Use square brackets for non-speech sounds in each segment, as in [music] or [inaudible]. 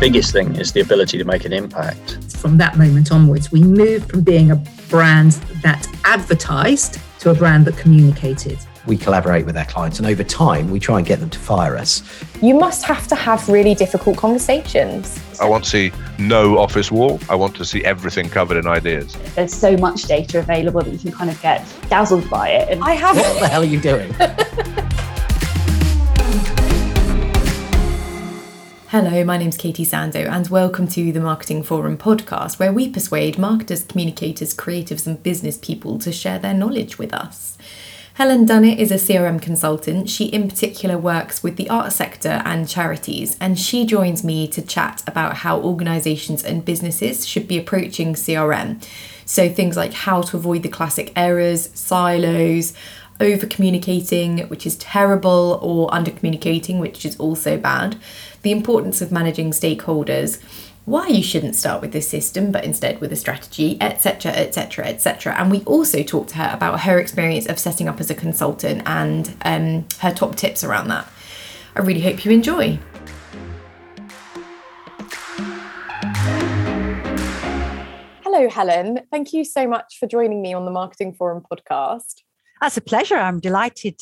biggest thing is the ability to make an impact. From that moment onwards, we moved from being a brand that advertised to a brand that communicated. We collaborate with our clients, and over time, we try and get them to fire us. You must have to have really difficult conversations. I want to see no office wall. I want to see everything covered in ideas. There's so much data available that you can kind of get dazzled by it. And I have. What the hell are you doing? [laughs] Hello, my name's Katie Sando, and welcome to the Marketing Forum podcast, where we persuade marketers, communicators, creatives, and business people to share their knowledge with us. Helen Dunnett is a CRM consultant. She, in particular, works with the art sector and charities, and she joins me to chat about how organisations and businesses should be approaching CRM. So, things like how to avoid the classic errors, silos, over communicating, which is terrible, or under communicating, which is also bad, the importance of managing stakeholders why you shouldn't start with this system but instead with a strategy, etc., etc., etc. And we also talked to her about her experience of setting up as a consultant and um, her top tips around that. I really hope you enjoy. Hello, Helen. Thank you so much for joining me on the Marketing Forum podcast. That's a pleasure. I'm delighted.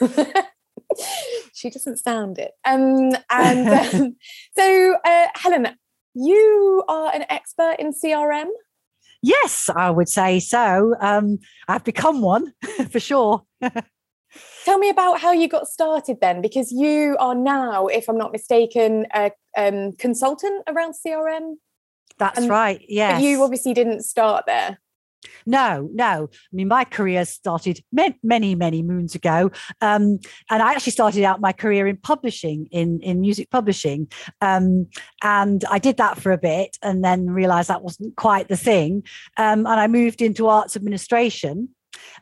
[laughs] [laughs] she doesn't sound it. Um, and um, [laughs] [laughs] so, uh, Helen, you are an expert in CRM. Yes, I would say so. Um, I've become one for sure. Tell me about how you got started then, because you are now, if I'm not mistaken, a um, consultant around CRM. That's and, right. Yes. you obviously didn't start there. No, no. I mean, my career started many, many, moons ago, um, and I actually started out my career in publishing, in in music publishing, um, and I did that for a bit, and then realised that wasn't quite the thing, um, and I moved into arts administration.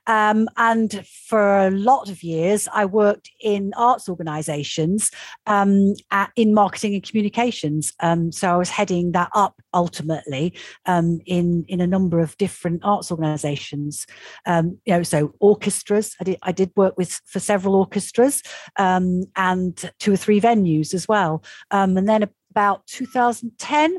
Um, and for a lot of years, I worked in arts organizations um, at, in marketing and communications. Um, so I was heading that up ultimately um, in, in a number of different arts organizations. Um, you know, so orchestras, I did, I did work with for several orchestras um, and two or three venues as well. and then about 2010,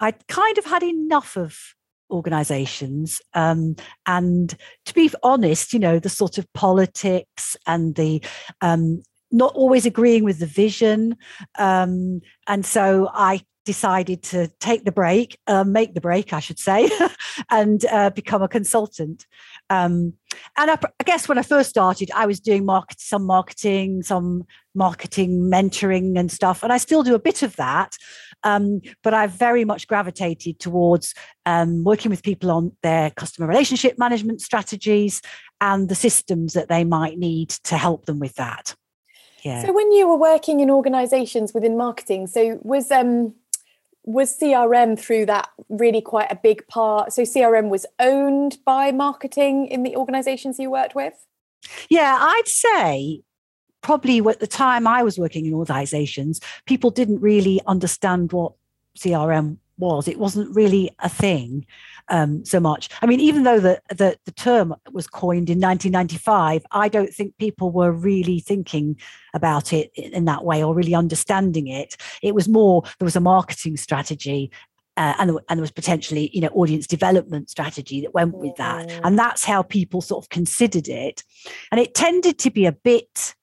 I kind of had enough of organizations um, and to be honest you know the sort of politics and the um, not always agreeing with the vision um, and so i decided to take the break uh, make the break i should say [laughs] and uh, become a consultant um, and I, I, guess when i first started i was doing market some marketing some marketing mentoring and stuff and i still do a bit of that um, but I've very much gravitated towards um, working with people on their customer relationship management strategies and the systems that they might need to help them with that. Yeah. So when you were working in organizations within marketing, so was um was CRM through that really quite a big part? So CRM was owned by marketing in the organizations you worked with? Yeah, I'd say probably at the time I was working in organizations, people didn't really understand what CRM was. It wasn't really a thing um, so much. I mean, even though the, the, the term was coined in 1995, I don't think people were really thinking about it in that way or really understanding it. It was more there was a marketing strategy uh, and, and there was potentially you know audience development strategy that went with that mm. and that's how people sort of considered it and it tended to be a bit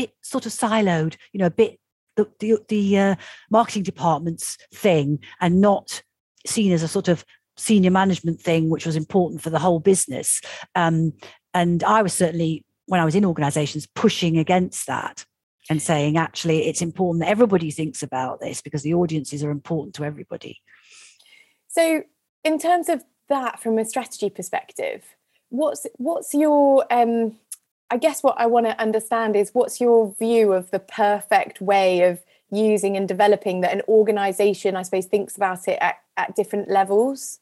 bit sort of siloed, you know, a bit the the, the uh, marketing department's thing, and not seen as a sort of senior management thing, which was important for the whole business. Um, and I was certainly when I was in organisations pushing against that and saying actually it's important that everybody thinks about this because the audiences are important to everybody. So, in terms of that, from a strategy perspective, what's what's your um, I guess what I want to understand is what's your view of the perfect way of using and developing that an organization, I suppose, thinks about it at, at different levels?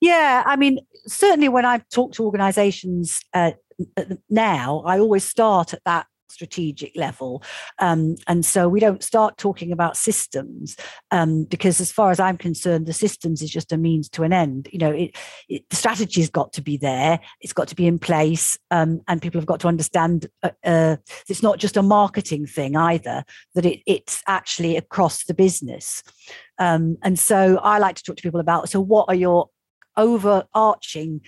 Yeah, I mean, certainly when I talk to organizations uh, now, I always start at that strategic level. Um, and so we don't start talking about systems um, because, as far as I'm concerned, the systems is just a means to an end. You know, it, it, the strategy's got to be there, it's got to be in place, um, and people have got to understand uh, uh, it's not just a marketing thing either, that it, it's actually across the business. Um, and so I like to talk to people about so, what are your overarching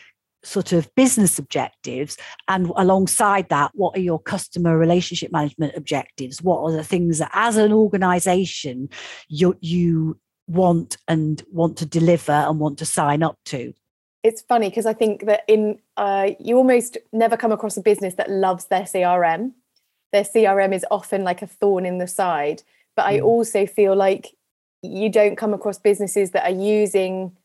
sort of business objectives and alongside that what are your customer relationship management objectives? What are the things that as an organization you you want and want to deliver and want to sign up to? It's funny because i think that in uh, you almost never come across a business that loves their crm their crm is often like a thorn in the side but i mm. also feel like you don't come across businesses that are using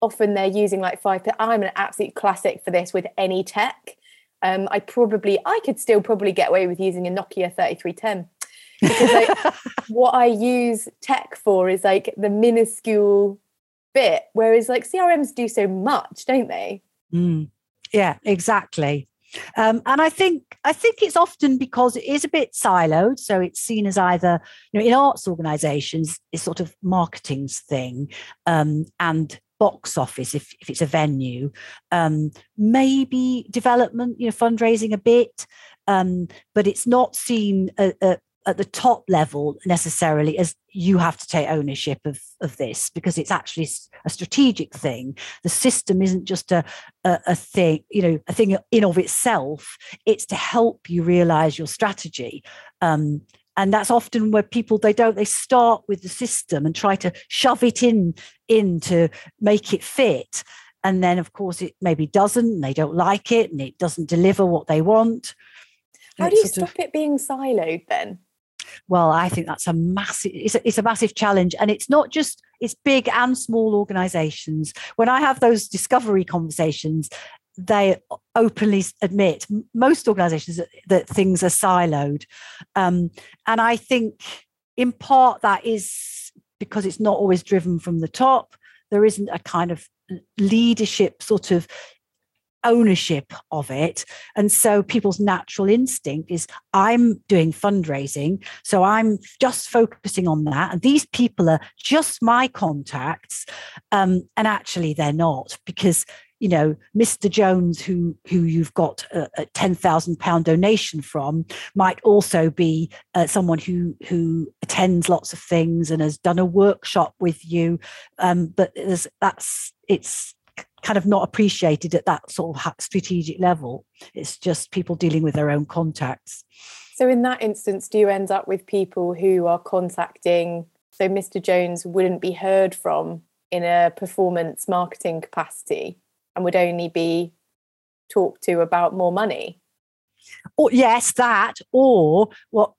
often they're using like five. I'm an absolute classic for this with any tech. Um, I probably I could still probably get away with using a Nokia 3310 because like, [laughs] what I use tech for is like the minuscule bit, whereas like CRMs do so much, don't they? Mm. Yeah, exactly. Um, and I think I think it's often because it is a bit siloed, so it's seen as either you know in arts organisations it's sort of marketing's thing, um, and box office if, if it's a venue um, maybe development you know fundraising a bit um, but it's not seen at, at, at, the top level necessarily as you have to take ownership of, of this because it's actually a strategic thing. The system isn't just a, a, a thing you know a thing in of itself. It's to help you realize your strategy. Um, and that's often where people they don't they start with the system and try to shove it in in to make it fit. And then of course it maybe doesn't and they don't like it and it doesn't deliver what they want. How do you stop of, it being siloed then? Well i think that's a massive it's a, it's a massive challenge. And it's not just it's big and small organizations. When i have those discovery conversations they openly admit most organizations that, that things are siloed um, and i think in part that is because it's not always driven from the top there isn't a kind of leadership sort of ownership of it. And so people's natural instinct is I'm doing fundraising. So I'm just focusing on that. And these people are just my contacts. Um, and actually, they're not because you know, Mr. Jones, who who you've got a, a ten thousand pound donation from, might also be uh, someone who who attends lots of things and has done a workshop with you. Um, but that's it's kind of not appreciated at that sort of strategic level. It's just people dealing with their own contacts. So in that instance, do you end up with people who are contacting? So Mr. Jones wouldn't be heard from in a performance marketing capacity and would only be talked to about more money. Or yes, that, or what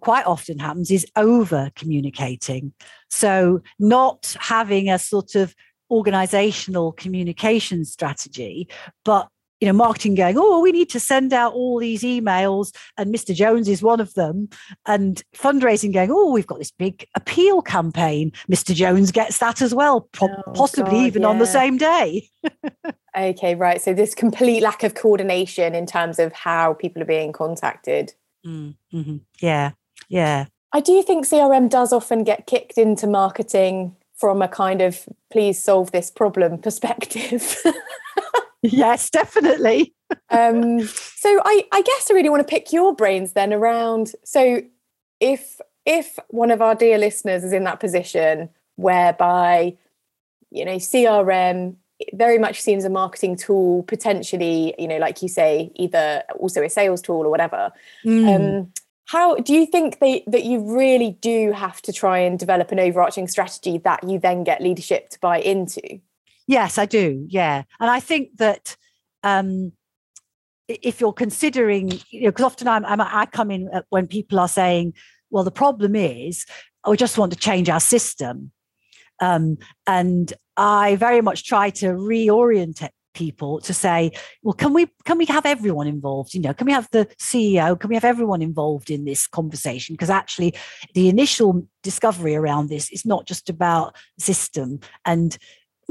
quite often happens is over communicating. So not having a sort of organizational communication strategy, but you know, marketing going, oh, we need to send out all these emails, and Mr. Jones is one of them, and fundraising going, oh, we've got this big appeal campaign. Mr. Jones gets that as well, po- oh, possibly God, even yeah. on the same day. [laughs] okay, right. So this complete lack of coordination in terms of how people are being contacted. Mm, mm-hmm. Yeah, yeah. I do think CRM does often get kicked into marketing from a kind of please solve this problem [laughs] perspective. [laughs] yes, definitely. um, so I, I guess I really want to pick your brains then around. So if if one of our dear listeners is in that position whereby you know CRM very much seen as a marketing tool, potentially, you know, like you say, either also a sales tool or whatever. Mm. Um, how do you think they, that you really do have to try and develop an overarching strategy that you then get leadership to buy into? Yes, I do. Yeah, and I think that um, if you're considering, you know, because often I'm, I'm, i come in when people are saying, "Well, the problem is we just want to change our system," um, and I very much try to reorient people to say well can we can we have everyone involved? You know can we have the ceo can we have everyone involved in this conversation? Because actually the initial discovery around this is not just about system. And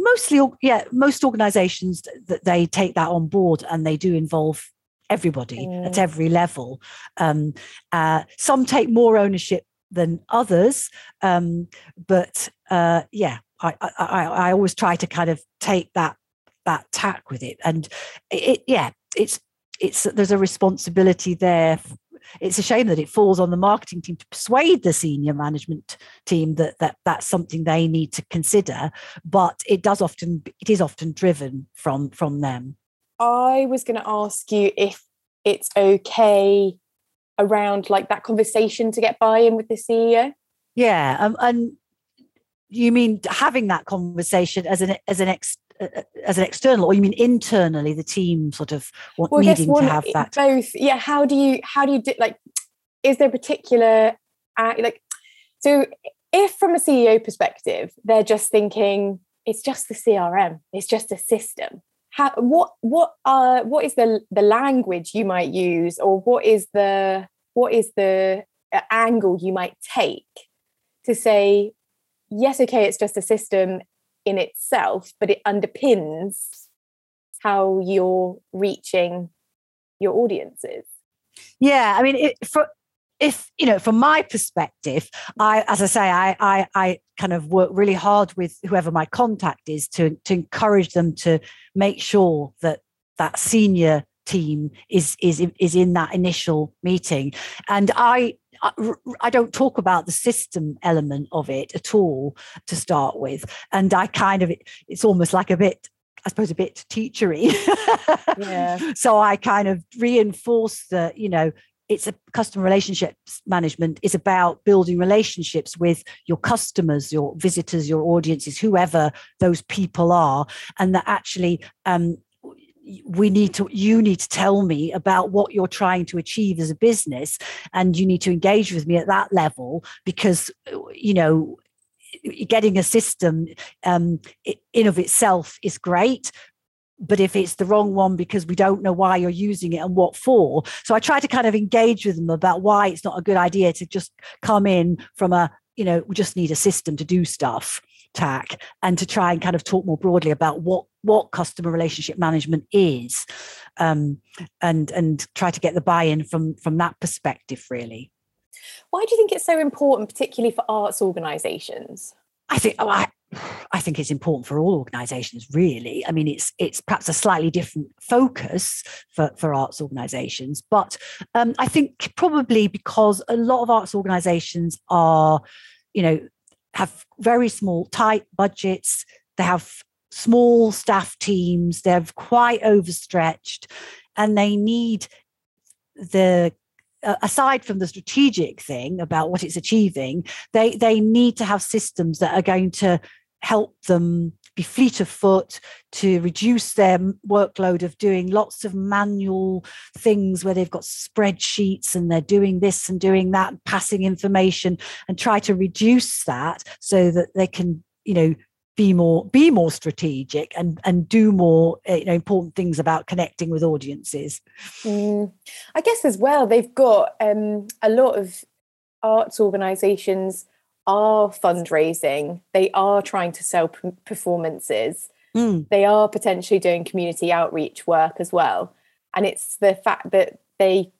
mostly yeah most organizations that they take that on board and they do involve everybody at Mm. every level. Um, uh, some take more ownership than others, um, but uh, yeah, I, I, I, I always try to kind of take that that tack with it, and it, it yeah, it's it's there's a responsibility there. It's a shame that it falls on the marketing team to persuade the senior management team that that that's something they need to consider, but it does often it is often driven from from them. I was going to ask you if it's okay around like that conversation to get buy-in with the CEO. Yeah, um, and you mean having that conversation as an as an ex as an external, or you mean internally the team sort of want, Well, needing one, to have that? both. Yeah. How do you how do you do like? Is there a particular uh, like? So, if from a CEO perspective, they're just thinking it's just the CRM, it's just a system. How what what uh what is the the language you might use, or what is the what is the uh, angle you might take to say yes, okay, it's just a system in itself, but it underpins how you're reaching your audiences. Yeah, I mean, it, for if you know, from my perspective, I, as I say, I, I, I kind of work really hard with whoever my contact is to to encourage them to make sure that that senior team is is is in that initial meeting, and I. I- I don't talk about the system element of it at all to start with, and I kind of it's almost like a bit I suppose a bit teachery. Yeah. [laughs] So I kind of reinforce that, you know, it's a customer relationships management is about building relationships with your customers, your visitors, your audiences, whoever those people are, and that actually um, we need to you need to tell me about what you're trying to achieve as a business and you need to engage with me at that level because you know getting a system um, in of itself is great but if it's the wrong one because we don't know why you're using it and what for. So i try to kind of engage with them about why it's not a good idea to just come in from a you know we just need a system to do stuff tack and to try and kind of talk more broadly about what what customer relationship management is um, and and try to get the buy-in from from that perspective really Why do you think it's so important, particularly for arts organisations? I think oh, I, I think it's important for all organisations. Really, I mean, it's it's perhaps a slightly different focus for for arts organisations, but um, I think probably because a lot of arts organisations are, you know, have very small, tight budgets. They have small staff teams. They're quite overstretched, and they need the uh, aside from the strategic thing about what it's achieving they they need to have systems that are going to help them be fleet of foot to reduce their workload of doing lots of manual things where they've got spreadsheets and they're doing this and doing that and passing information and try to reduce that so that they can you know be more be more strategic and and do more uh, you know important things about connecting with audiences. Mm, I guess as well, they've got um, a lot of arts organisations are fundraising. They are trying to sell p- performances. Mm. They are potentially doing community outreach work as well. And it's the fact that they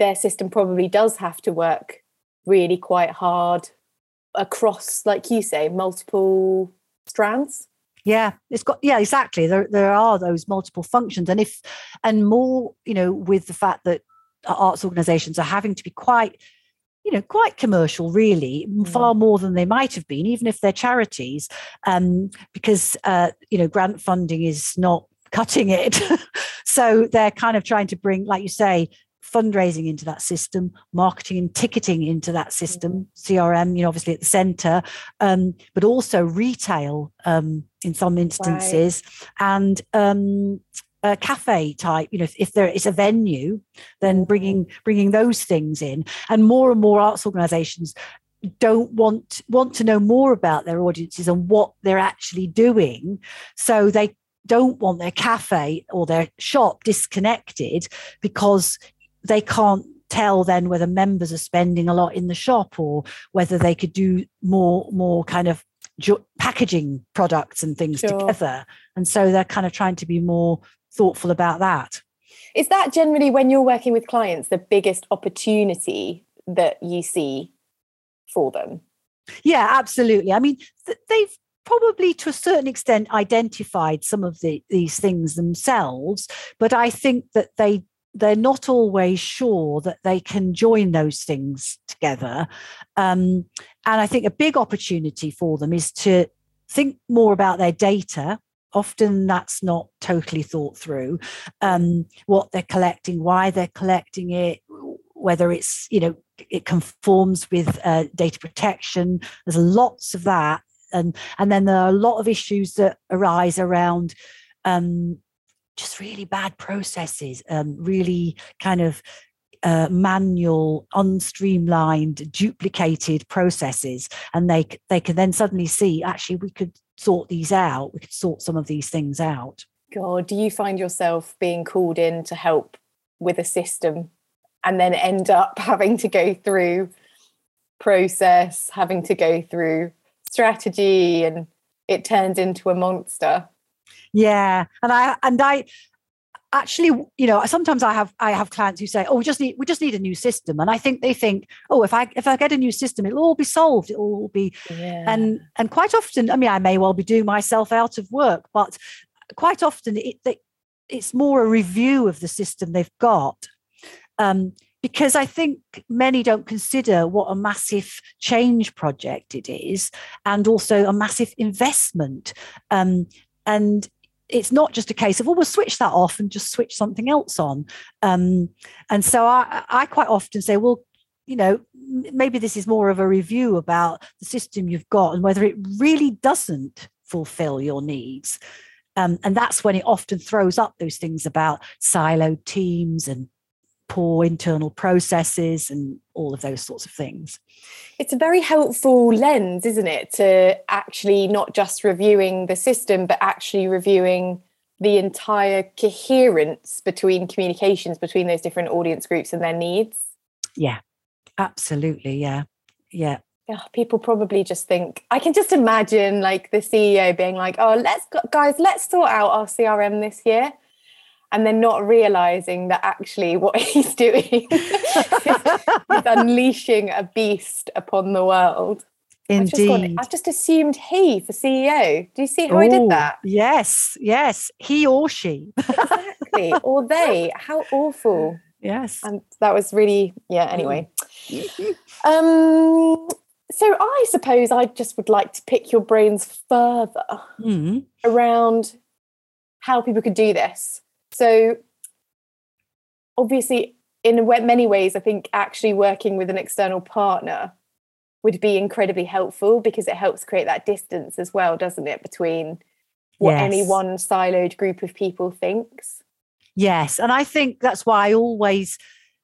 their system probably does have to work really quite hard across, like you say, multiple strands. Yeah, it's got yeah, exactly. There there are those multiple functions, and if and more, you know, with the fact that arts organisations are having to be quite, you know, quite commercial, really, far more than they might have been, even if they're charities, um, because uh, you know, grant funding is not cutting it. [laughs] so they're kind of trying to bring, like you say, fundraising into that system, marketing and ticketing into that system, CRM, you know, obviously at the center, um, but also retail um, in some instances, and um, a cafe type. You know, if, if there is a venue, then bringing bringing those things in, and more and more arts organisations don't want want to know more about their audiences and what they're actually doing, so they don't want their cafe or their shop disconnected because they can't tell then whether members are spending a lot in the shop or whether they could do more more kind of jo- packaging products and things Sure. together and so they're kind of trying to be more thoughtful about that Is that generally when you're working with clients the biggest opportunity that you see for them? Yeah, absolutely. I mean, th- they've probably to a certain extent identified some of the, these things themselves, but I think that they they're not always sure that they can join those things together. Um, and I think a big opportunity for them is to think more about their data. Often that's not totally thought through. Um, what they're collecting, why they're collecting it, whether it's you know it conforms with uh, data protection. There's lots of that, and and then there are a lot of issues that arise around um, just really bad processes, um, really kind of uh, manual, unstreamlined, duplicated processes, and they they can then suddenly see actually we could sort these out. We could sort some of these things out. God, do you find yourself being called in to help with a system, and then end up [laughs] having to go through process, having to go through strategy, and it turns into a monster? Yeah, and I and I actually you know sometimes i have i have clients who say oh we just need we just need a new system and i think they think oh if i if i get a new system it'll all be solved it'll all be yeah. and and quite often i mean i may well be doing myself out of work but quite often it, it it's more a review of the system they've got um, because I think many don't consider what a massive change project it is, and also a massive investment. Um, and it's not just a case of well we'll switch that off and just switch something else on. Um, and so I, I quite often say well you know maybe this is more of a review about the system you've got and whether it really doesn't fulfill your needs. Um, and that's when it often throws up those things about siloed teams and poor internal processes and all of those sorts of things. It's a very helpful lens, isn't it, to actually not just reviewing the system, but actually reviewing the entire coherence between communications between those different audience groups and their needs. Yeah, absolutely. Yeah. Yeah. Yeah, people probably just think I can just imagine like the CEO being like, "Oh, let's guys, let's sort out our CRM this year." And then not realizing that actually what [laughs] he's doing [laughs] is unleashing a beast upon the world. Indeed. I've just, I've just, assumed he for CEO. Do you see how Ooh, I did that? Yes, yes. He or she. exactly. Or they. How awful. Yes. And that was really, yeah, anyway. [laughs] um, so I suppose I just would like to pick your brains further mm. around how people could do this. So, obviously, in many ways, I think actually working with an external partner would be incredibly helpful because it helps create that distance as well, doesn't it, between what yes. any one siloed group of people thinks? Yes. And I think that's why I always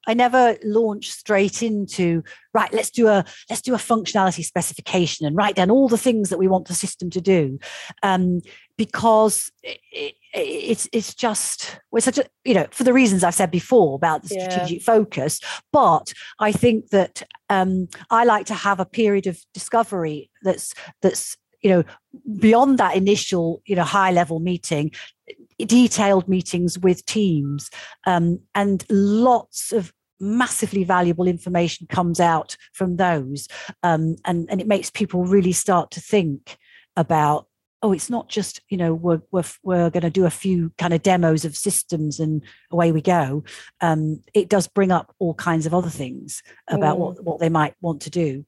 I never launch straight into right. Let's do a let's do a functionality specification and write down all the things that we want the system to do, um, because it, it, it's it's just we're such a you know for the reasons I've said before about the strategic yeah. focus. But I think that um, I like to have a period of discovery that's that's you know beyond that initial you know high level meeting detailed meetings with teams um, and lots of massively valuable information comes out from those um, and, and it makes people really start to think about oh it's not just you know we're we're, we're going to do a few kind of demos of systems and away we go. Um, it does bring up all kinds of other things about mm. what, what they might want to do.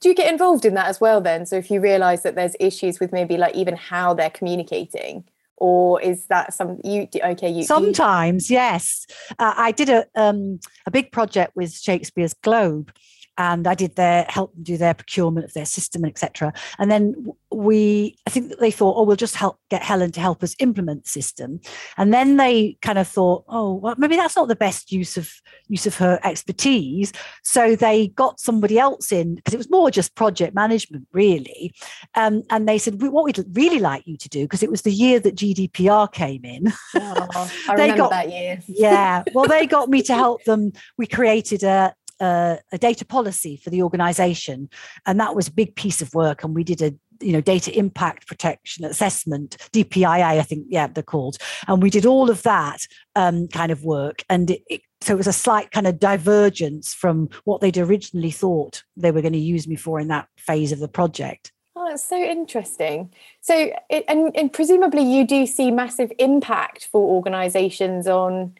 Do you get involved in that as well then? So if you realize that there's issues with maybe like even how they're communicating or is that some you okay you sometimes you... yes. Uh, i did a um a big project with shakespeare's globe and I did their help them do their procurement of their system, and etc. And then we, I think that they thought, oh, we'll just help get Helen to help us implement the system. And then they kind of thought, oh, well, maybe that's not the best use of use of her expertise. So they got somebody else in because it was more just project management, really. Um, and they said, what we'd really like you to do, because it was the year that GDPR came in. Oh, I [laughs] remember got, that year. yeah. Well, they got me to [laughs] help them. We created a, a, data policy for the organization. And that was a big piece of work. And we did a you know data impact protection assessment dpia i think yeah they're called and we did all of that um, kind of work and it, it, so it was a slight kind of divergence from what they'd originally thought they were going to use me for in that phase of the project Oh, that's so interesting. So, and, and presumably, you do see massive impact for organisations on.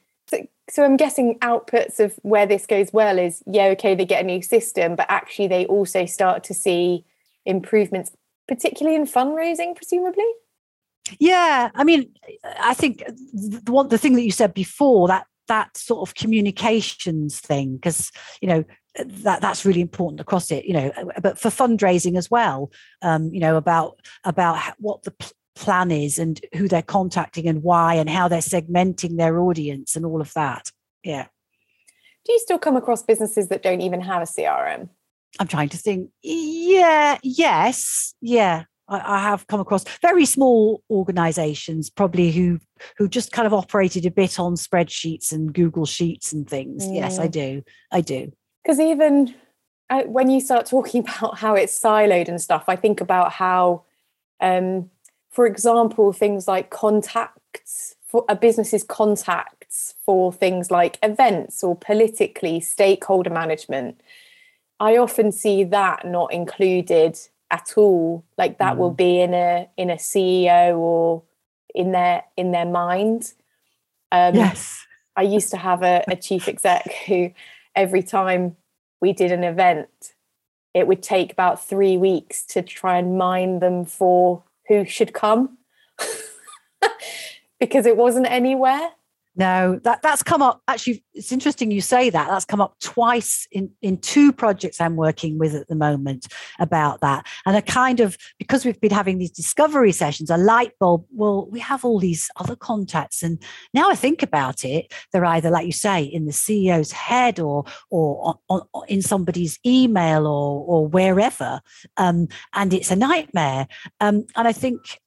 So, I'm guessing outputs of where this goes well is yeah, okay, they get a new system, but actually, they also start to see improvements, particularly in fundraising, presumably. Yeah, I mean, I think the one the thing that you said before that that sort of communications thing because you know that that's really important across it you know but for fundraising as well um you know about about what the plan is and who they're contacting and why and how they're segmenting their audience and all of that. Yeah. Do you still come across businesses that don't even have a crm i'm trying to think. Yeah yes. Yeah I, have come across very small organizations probably who who just kind of operated a bit on spreadsheets and google sheets and things. Mm. yes i mm. do. I do. Because even uh, when you start talking [laughs] about how it's siloed and stuff i think about how um, for example things like contacts for a business's contacts for things like events or politically stakeholder management. I often see that not included at all. Like that mm. will be in a in a ceo or in their in their mind. Um, yes. I used to have a, a chief exec [laughs] who every time we did an event, it would take about three weeks to try and mine them for who should come [laughs] because it wasn't anywhere. No, that that's come up. Actually, it's interesting you say that. That's come up twice in in two projects I'm working with at the moment about that. And a kind of because we've been having these discovery sessions, a light bulb. Well, we have all these other contacts, and now I think about it, they're either like you say in the CEO's head or or on, on, in somebody's email or or wherever, um, and it's a nightmare. Um, and I think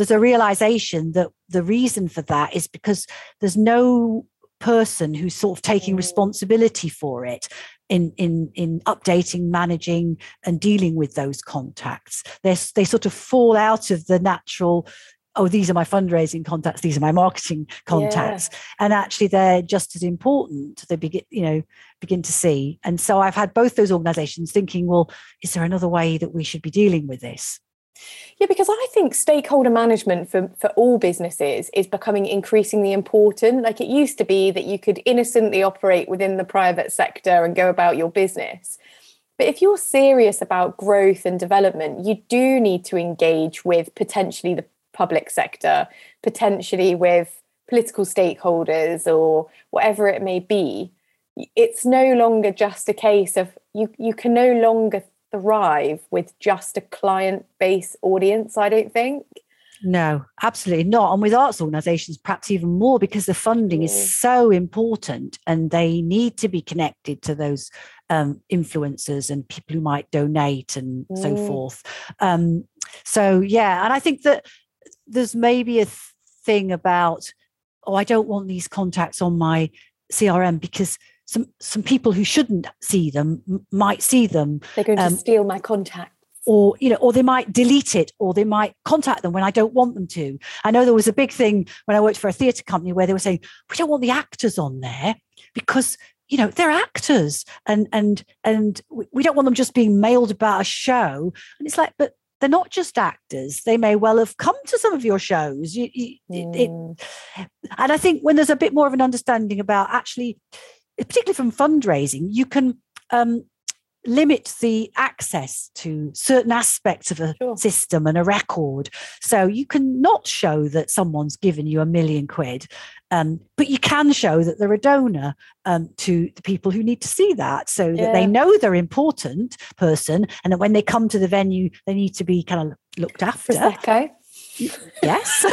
there's a realization that the reason for that is because there's no person who's sort of taking mm. responsibility for it in in in updating managing and dealing with those contacts. They they sort of fall out of the natural oh these are my fundraising contacts these are my marketing contacts. Yeah. and actually they're just as important. They begin you know begin to see. And so i've had both those organizations thinking well is there another way that we should be dealing with this yeah, because I think stakeholder management for, for all businesses is becoming increasingly important. Like it used to be that you could innocently operate within the private sector and go about your business. But if you're serious about growth and development, you do need to engage with potentially the public sector, potentially with political stakeholders or whatever it may be. It's no longer just a case of you, you can no longer thrive with just a client based audience, I don't think. No, absolutely not. And with arts organizations, perhaps even more because the funding is so important and they need to be connected to those um, influencers and people who might donate and mm. so forth. Um, so, yeah. And I think that there's maybe a thing about, oh, I don't want these contacts on my CRM because some some people who shouldn't see them might see them. They're going um, to steal my contact. Or you know, or they might delete it, or they might contact them when I don't want them to. I know there was a big thing when I worked for a theatre company where they were saying we don't want the actors on there because you know they're actors and and and we don't want them just being mailed about a show and it's like but they're not just actors they may well have come to some of your shows you, you, mm. it, and i think when there's a bit more of an understanding about actually particularly from fundraising, you can um, limit the access to certain aspects of a sure. system and a record. So you can not show that someone's given you a million quid, um, but you can show that they're a donor um, to the people who need to see that so yeah. that they know they're important person and that when they come to the venue, they need to be kind of looked after. Prosecco. Yes,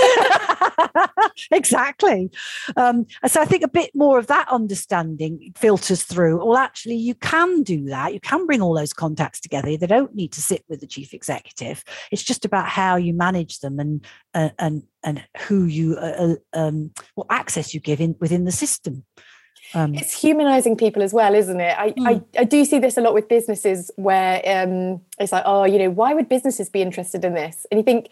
[laughs] exactly. Um, so I think a bit more of that understanding filters through. Well, actually, you can do that. You can bring all those contacts together. They don't need to sit with the chief executive. It's just about how you manage them and uh, and and who you uh, uh um, what access you give in within the system. Um, it's humanizing people as well isn't it I, I i do see this a lot with businesses where um it's like oh you know why would businesses be interested in this and you think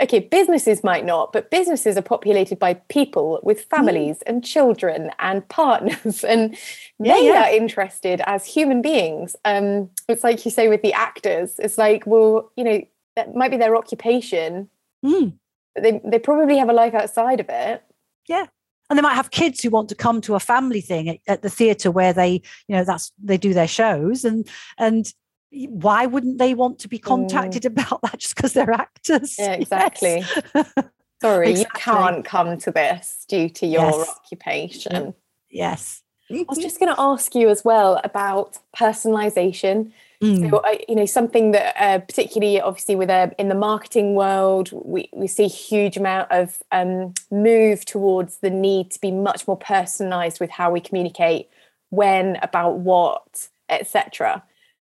okay businesses might not but businesses are populated by people with families and children and partners [laughs] and Yeah, they yeah. are interested as human beings um it's like you say with the actors it's like well you know that might be their occupation mm. but they, they probably have a life outside of it Yeah. and they might have kids who want to come to a family thing at, at the theatre where they you know that's they do their shows and and why wouldn't they want to be contacted [laughs] about that just because they're actors Yeah, Yes. [laughs] exactly. sorry Exactly. you can't come to this due to your Yes. occupation yes I was just going to ask you as well about personalization. Mm. So, you know, something that uh, particularly, obviously, with uh, in the marketing world, we we see a huge amount of um, move towards the need to be much more personalized with how we communicate, when, about what, etc.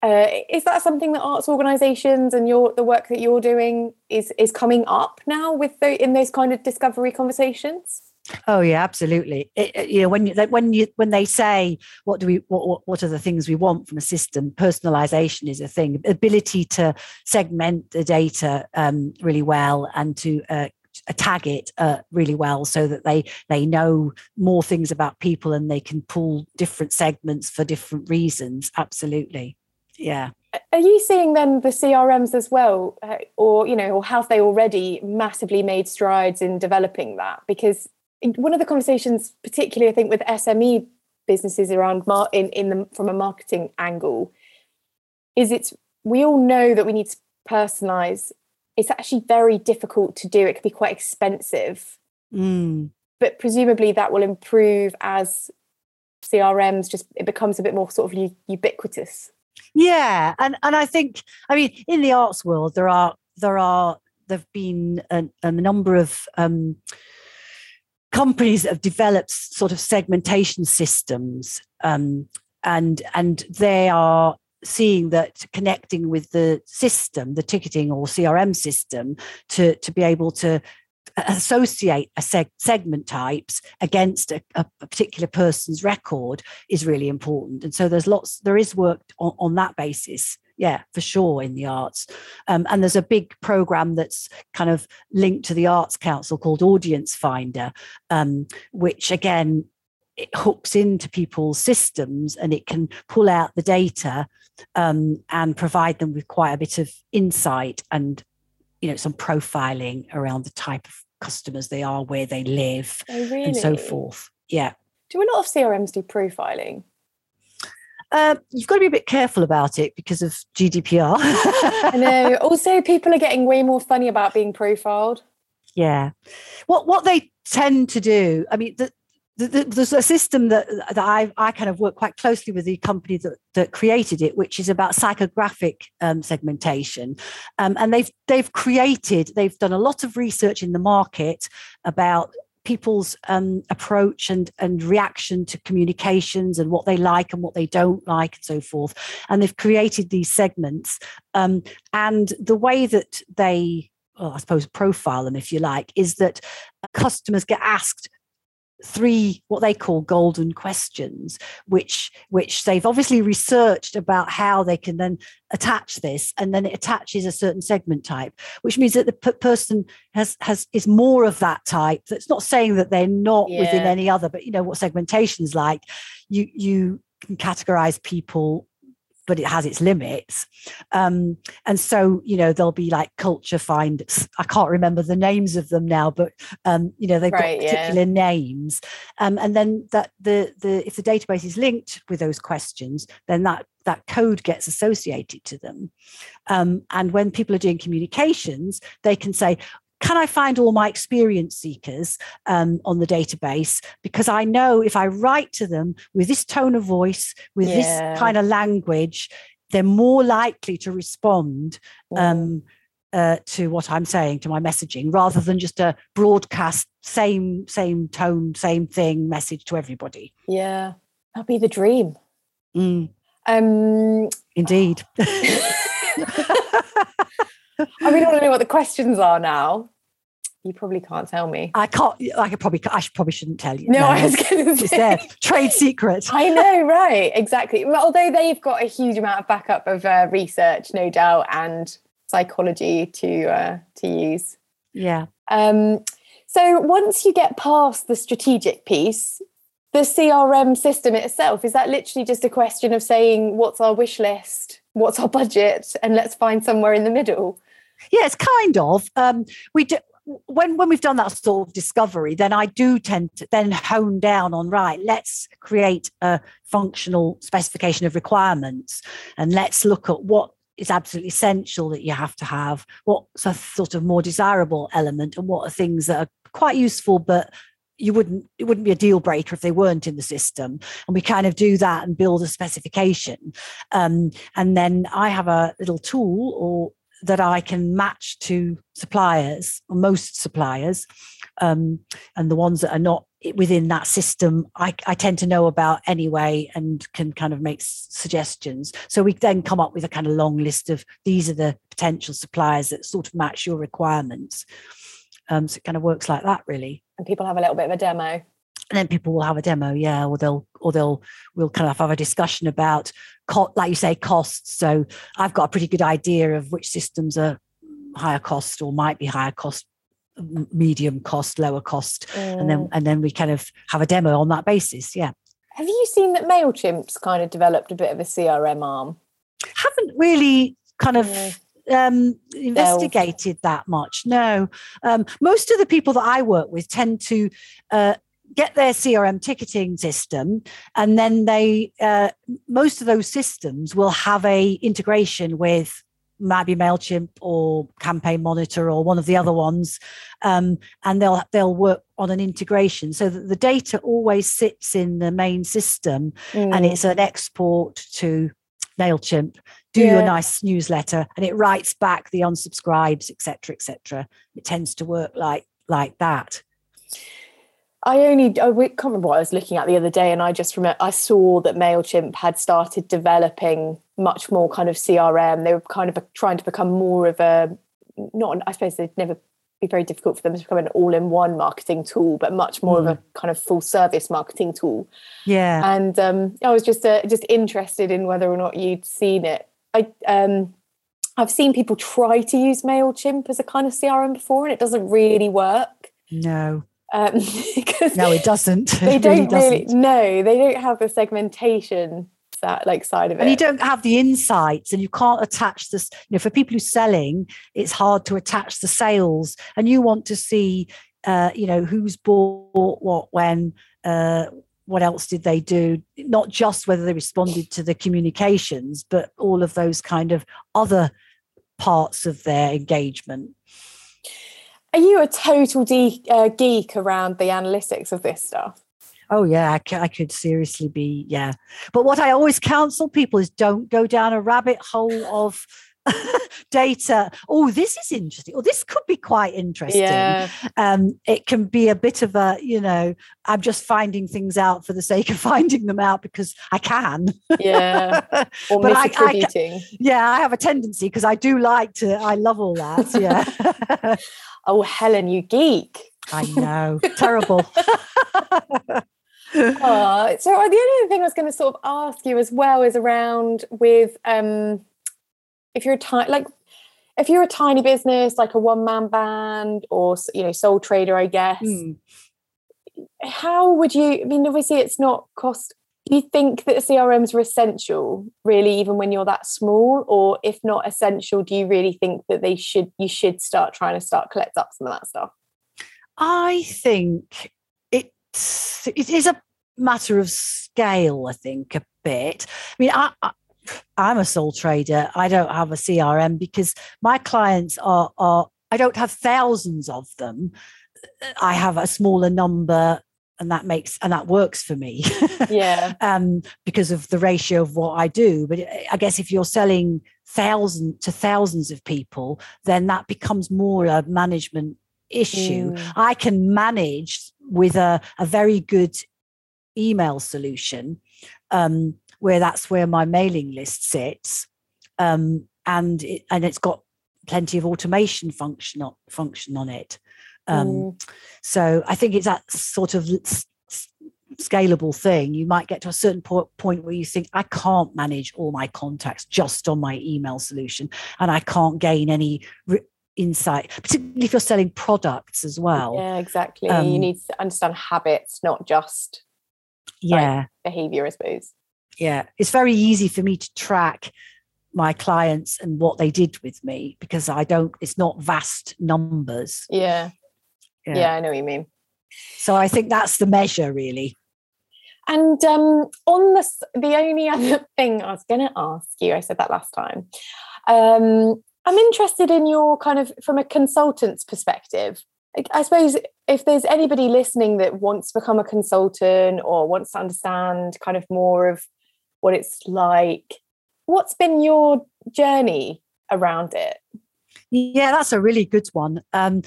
Uh, is that something that arts organisations and your the work that you're doing is is coming up now with the, in those kind of discovery conversations? Oh yeah, absolutely. It, it- you know, when you when you when they say what do we what, what what are the things we want from a system, personalization is a thing. Ability to segment the data um, really well and to uh, tag it uh, really well so that they they know more things about people and they can pull different segments for different reasons. Absolutely, yeah. Are you seeing then the CRMs as well, uh, or you know, or have they already massively made strides in developing that? Because one of the conversations, particularly I think with SME businesses around mar- in in the from a marketing angle, is it's we all know that we need to personalize. It's actually very difficult to do. It can be quite expensive, Mm. but presumably that will improve as CRMs just it becomes a bit more sort of ubiquitous. Yeah, and and I think I mean in the arts world there are there are there've been a, a number of um, companies that have developed sort of segmentation systems, um, and and they are seeing that connecting with the system, the ticketing or CRM system, to to be able to associate a seg- segment types against a, a particular person's record is really important. And so there's lots there is work on, on that basis. Yeah for sure in the arts. Um, and there's a big program that's kind of linked to the arts council called audience finder um, which again it hooks into people's systems and it can pull out the data um, and provide them with quite a bit of insight and you know some profiling around the type of customers they are where they live Oh, really? and so forth yeah Do a lot of CRMs do profiling? uh, you've got to be a bit careful about it because of gdpr I know. [laughs] Also, people are getting way more funny about being profiled. yeah what what they tend to do i mean the, there's a system that that I, I kind of work quite closely with the company that, that created it, which is about psychographic um, segmentation, um, and they've they've created they've done a lot of research in the market about people's um, approach and and reaction to communications and what they like and what they don't like and so forth, and they've created these segments, um, and the way that they well, I suppose profile them, if you like, is that customers get asked three what they call golden questions which which they've obviously researched about how they can then attach this and then it attaches a certain segment type which means that the p- person has has is more of that type. That's not saying that they're not within any other but you know what segmentation's like. You you can categorize people but it has its limits. Um, and so you know there'll be like culture finders. I can't remember the names of them now but um, you know they've Right, got yeah. particular names. Um, and then that the the if the database is linked with those questions then that that code gets associated to them. Um, and when people are doing communications they can say can I find all my experience seekers um, on the database? Because I know if I write to them with this tone of voice, with Yeah. this kind of language, they're more likely to respond um, uh, to what I'm saying, to my messaging, rather than just a broadcast same same tone, same thing message to everybody. yeah, that'd be the dream. Mm, Um, indeed. [laughs] I really want to know what the questions are now. You probably can't tell me. I can't. I could probably. I should, probably shouldn't tell you. No, I was going to say. trade secret. [laughs] I know, right? Exactly. Although they've got a huge amount of backup of uh, research, no doubt, and psychology to uh, to use. Yeah. Um, so once you get past the strategic piece, the CRM system itself is that literally just a question of saying what's our wish list, what's our budget, and let's find somewhere in the middle. Yeah, it's kind of. Um, we do when when we've done that sort of discovery, then I do tend to then hone down on right. Let's create a functional specification of requirements, and let's look at what is absolutely essential that you have to have. What's a sort of more desirable element, and what are things that are quite useful, but you wouldn't it wouldn't be a deal breaker if they weren't in the system and we kind of do that and build a specification um, and then i have a little tool or that I can match to suppliers, most suppliers, um, and the ones that are not within that system, I, I, tend to know about anyway and can kind of make suggestions. So we then come up with a kind of long list of these are the potential suppliers that sort of match your requirements. Um, so it kind of works like that, really. And people have a little bit of a demo and then people will have a demo yeah or they'll or they'll we'll kind of have a discussion about co- like you say costs. So i've got a pretty good idea of which systems are higher cost or might be higher cost medium cost lower cost mm. and then and then we kind of have a demo on that basis yeah. Have you seen that mailchimp's kind of developed a bit of a crm arm? Haven't really kind of um, investigated that much. No, um, most of the people that I work with tend to uh, get their CRM ticketing system, and then they uh, most of those systems will have a integration with maybe Mailchimp or Campaign Monitor or one of the other ones, um, and they'll they'll work on an integration so that the data always sits in the main system, mm. and it's an export to Mailchimp. Do yeah. your nice newsletter, and it writes back the unsubscribes, etc., etc. It tends to work like like that. I only I can't remember what I was looking at the other day, and I just remember I saw that Mailchimp had started developing much more kind of CRM. They were kind of trying to become more of a not. I suppose they'd never be very difficult for them to become an all-in-one marketing tool, but much more mm. of a mm. kind of full-service marketing tool. Yeah, and um, I was just uh, just interested in whether or not you'd seen it. I um, I've seen people try to use Mailchimp as a kind of CRM before, and it doesn't really work. No. Um, [laughs] no, it doesn't. They [laughs] don't really, really. No, they don't have the segmentation that like side of it. And you don't have the insights, and you can't attach this. You know, for people who are selling, it's hard to attach the sales, and you want to see, uh, you know, who's bought what when. Uh, what else did they do? Not just whether they responded to the communications, but all of those kind of other parts of their engagement. Are you a total de- uh, geek around the analytics of this stuff? Oh yeah, I, c- I could seriously be yeah. But what I always counsel people is don't go down a rabbit hole of [laughs] data. Oh, this is interesting. Or oh, this could be quite interesting. Yeah. Um, it can be a bit of a, you know, I'm just finding things out for the sake of [laughs] finding them out because I can. Yeah. [laughs] Or but. I, I, yeah, I have a tendency because I do like to, I love all that. Yeah. Oh, Helen, you geek. I know. Terrible. [laughs] uh, so the only other thing I was going to sort of ask you as well is around with um, if you're a tiny like if you're a tiny business like a one man band or you know sole trader, I guess. Mm. How would you? I mean, obviously, it's not cost you think that CRMs are essential, really, even when you're that small? Or if not essential, do you really think that they should you should start trying to start collect up some of that stuff? I think it's it is a matter of scale, I think, a bit. I mean, I, I I'm a sole trader. I don't have a CRM because my clients are are I don't have thousands of them. I have a smaller number and that makes and that works for me. [laughs] Yeah. Um because of the ratio of what i do. But i guess if you're selling thousands to thousands of people then that becomes more a management issue. Mm. i can manage with a, a very good email solution um where that's where my mailing list sits um and it, and it's got plenty of automation function on, function on it Um, Mm. So I think it's that sort of s- s- scalable thing. You might get to a certain po- point where you think, I can't manage all my contacts just on my email solution, and I can't gain any re- insight, particularly if you're selling products as well. yeah, exactly. um, you need to understand habits, not just yeah. behavior, I suppose. yeah it's very easy for me to track my clients and what they did with me because i don't it's not vast numbers Yeah. Yeah. Yeah, I know what you mean. so i think that's the measure really And um, on the the only [laughs] other thing I was going to ask you, I said that last time. Um, I'm interested in your kind of from a consultant's perspective. I suppose if there's anybody listening that wants to become a consultant or wants to understand kind of more of what it's like, what's been your journey around it? Yeah that's a really good one. Um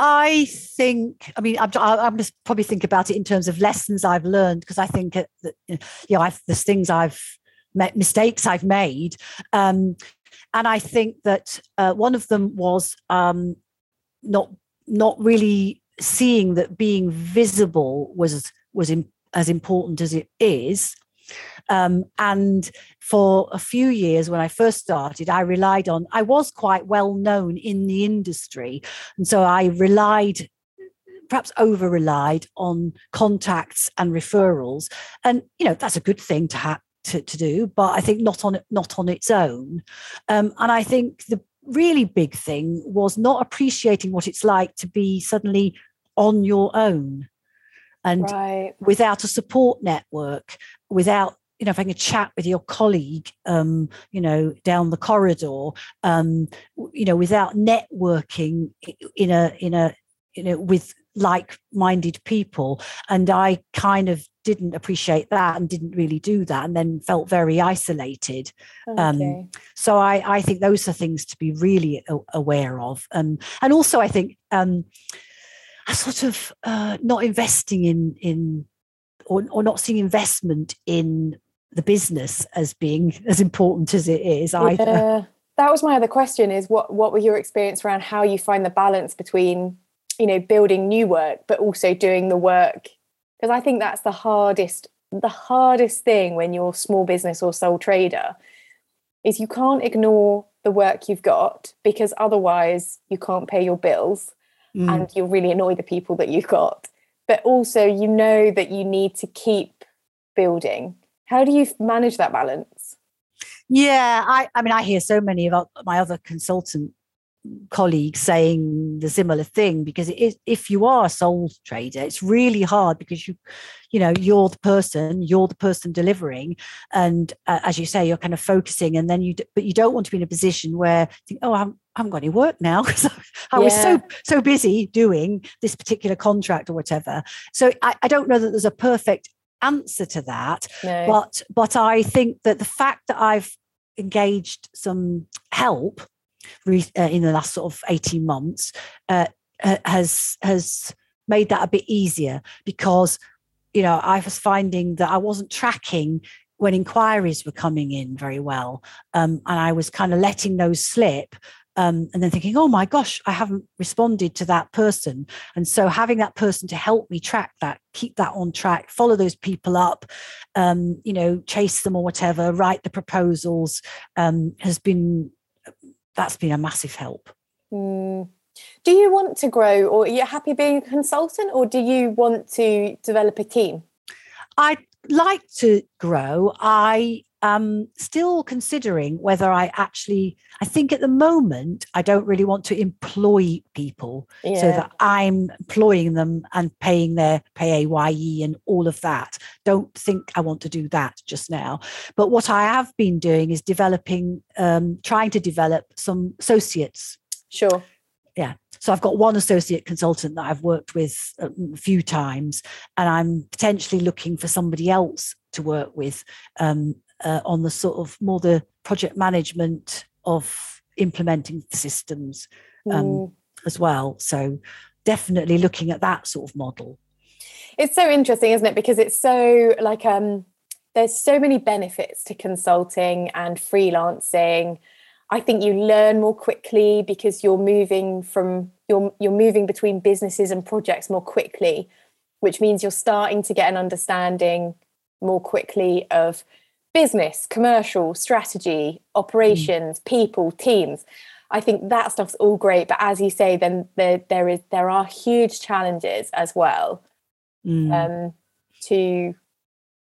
i think i mean i'm, I'm just probably think about it in terms of lessons i've learned because i think that you know I've, there's things i've met mistakes i've made. Um and i think that uh, one of them was um not not really seeing that being visible was was in, as important as it is um, and for a few years when i first started i relied on i was quite well known in the industry. And so i relied perhaps over relied on contacts and referrals. And you know that's a good thing to have to, to do but i think not on not on its own. Um, and i think the really big thing was not appreciating what it's like to be suddenly on your own and Right. without a support network without you know having a chat with your colleague um you know down the corridor um you know without networking in a in a you know with like-minded people and i kind of didn't appreciate that and didn't really do that and then felt very isolated Um, Okay. so I, I think those are things to be really aware of. Um, and also, I think um, a sort of uh, not investing in in or, or not seeing investment in the business as being [laughs] as important as it is either. Yeah. That was my other question is what what were your experience around how you find the balance between you know building new work but also doing the work because I think that's the hardest the hardest thing when you're small business or sole trader is you can't ignore the work you've got because otherwise you can't pay your bills Mm. and you'll really annoy the people that you've got. But also you know that you need to keep building. How do you manage that balance? Yeah, I, I mean, I hear so many of my other consultant colleagues saying the similar thing because it is, if you are a sole trader, it's really hard because you, you know, you're the person, you're the person delivering, and uh, as you say, you're kind of focusing, and then you, d- but you don't want to be in a position where you think, oh, I haven't, I haven't got any work now. [laughs] Because I was so so busy doing this particular contract or whatever. So I, I don't know that there's a perfect answer to that no. but but i think that the fact that i've engaged some help in the last sort of 18 months uh, uh, has has made that a bit easier because you know i was finding that i wasn't tracking when inquiries were coming in very well um, and i was kind of letting those slip um, and then thinking oh my gosh i haven't responded to that person. And so having that person to help me track that keep that on track follow those people up um, you know chase them or whatever write the proposals um, has been that's been a massive help Mm. Do you want to grow or are you happy being a consultant or do you want to develop a team? I'd like to grow. I am still considering whether I actually, I think at the moment, I don't really want to employ people so that I'm employing them and paying their PAYE and all of that. Don't think I want to do that just now. But what I have been doing is developing, um, trying to develop some associates sure. yeah so i've got one associate consultant that i've worked with a few times and i'm potentially looking for somebody else to work with um, uh, on the sort of more the project management of implementing systems um, Mm. as well so definitely looking at that sort of model It's so interesting, isn't it? Because it's so like um there's so many benefits to consulting and freelancing. I think you learn more quickly because you're moving from you're you're moving between businesses and projects more quickly, which means you're starting to get an understanding more quickly of business, commercial, strategy, operations, mm. people, teams. I think that stuff's all great, but as you say, then there there is there are huge challenges as well. Mm. Um, to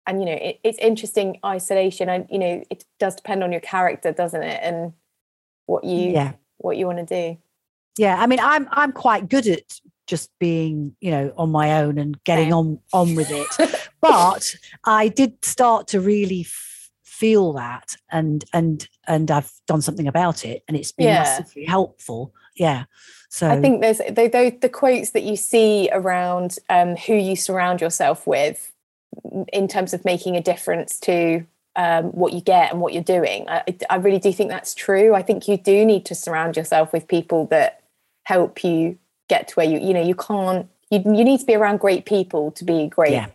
and you know it, it's interesting isolation and you know it does depend on your character doesn't it and what you yeah. what you want to do yeah i mean i'm i'm quite good at just being you know on my own and getting on on with it [laughs] but i did start to really feel that and and and i've done something about it and it's been yeah. massively helpful yeah so i think there's the, the quotes that you see around um, who you surround yourself with in terms of making a difference to um, what you get and what you're doing. I, I really do think that's true. I think you do need to surround yourself with people that help you get to where you you know you can't you you need to be around great people to be great yeah.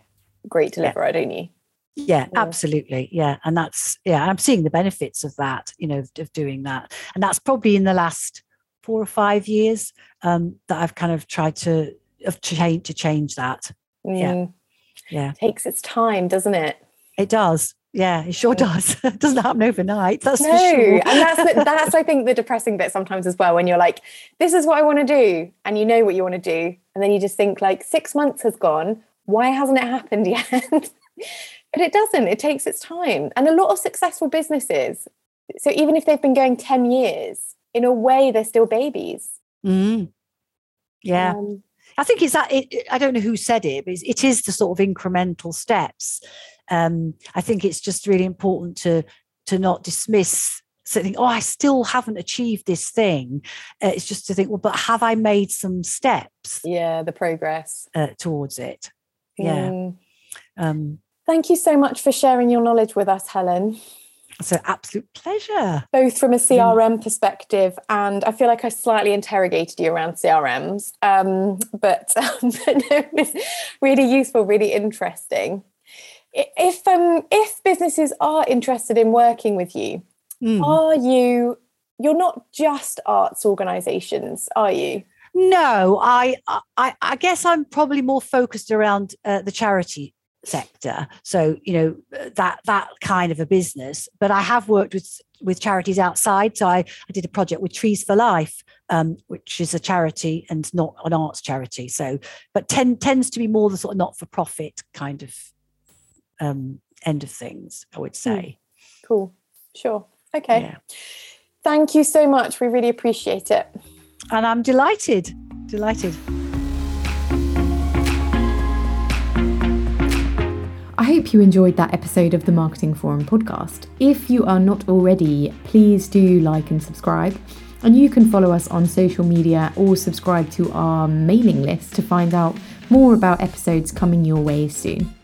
great deliverer, yeah. don't you? Yeah, yeah, absolutely. Yeah. And that's, yeah, I'm seeing the benefits of that, you know, of, of doing that. And that's probably in the last four or five years um, that I've kind of tried to, of change, to change that. Mm. Yeah yeah it takes its time doesn't it it does yeah it sure does [laughs] it doesn't happen overnight that's no sure. and that's the, [laughs] that's i think the depressing bit sometimes as well when you're like this is what i want to do and you know what you want to do and then you just think like six months has gone why hasn't it happened [laughs] yet but it doesn't it takes its time and a lot of successful businesses so even if they've been going 10 years in a way they're still babies mm. yeah um, I think it's that. It, I don't know who said it, but it is the sort of incremental steps. Um, I think it's just really important to to not dismiss something. Oh, I still haven't achieved this thing. Uh, it's just to think, well, but have I made some steps? Yeah, the progress uh, towards it. Yeah. Mm. Um, Thank you so much for sharing your knowledge with us, Helen. It's an absolute pleasure. Both from a CRM mm. perspective, and I feel like I slightly interrogated you around CRMs, um, but, [laughs] um, but no, it's really useful, really interesting. If um, if businesses are interested in working with you, mm. are you? You're not just arts organisations, are you? No, I, I I guess I'm probably more focused around uh, the charity sector. So you know that that kind of a business. But i have worked with with charities outside. So i, I did a project with trees for life um, which is a charity and not an arts charity. So but ten, tends to be more the sort of not-for-profit kind of um, end of things i would hmm. say. Cool. Sure. Okay. Yeah. thank you so much. We really appreciate it. And i'm delighted. Delighted I hope you enjoyed that episode of the Marketing Forum podcast. If you are not already, please do like and subscribe. And you can follow us on social media or subscribe to our mailing list to find out more about episodes coming your way soon.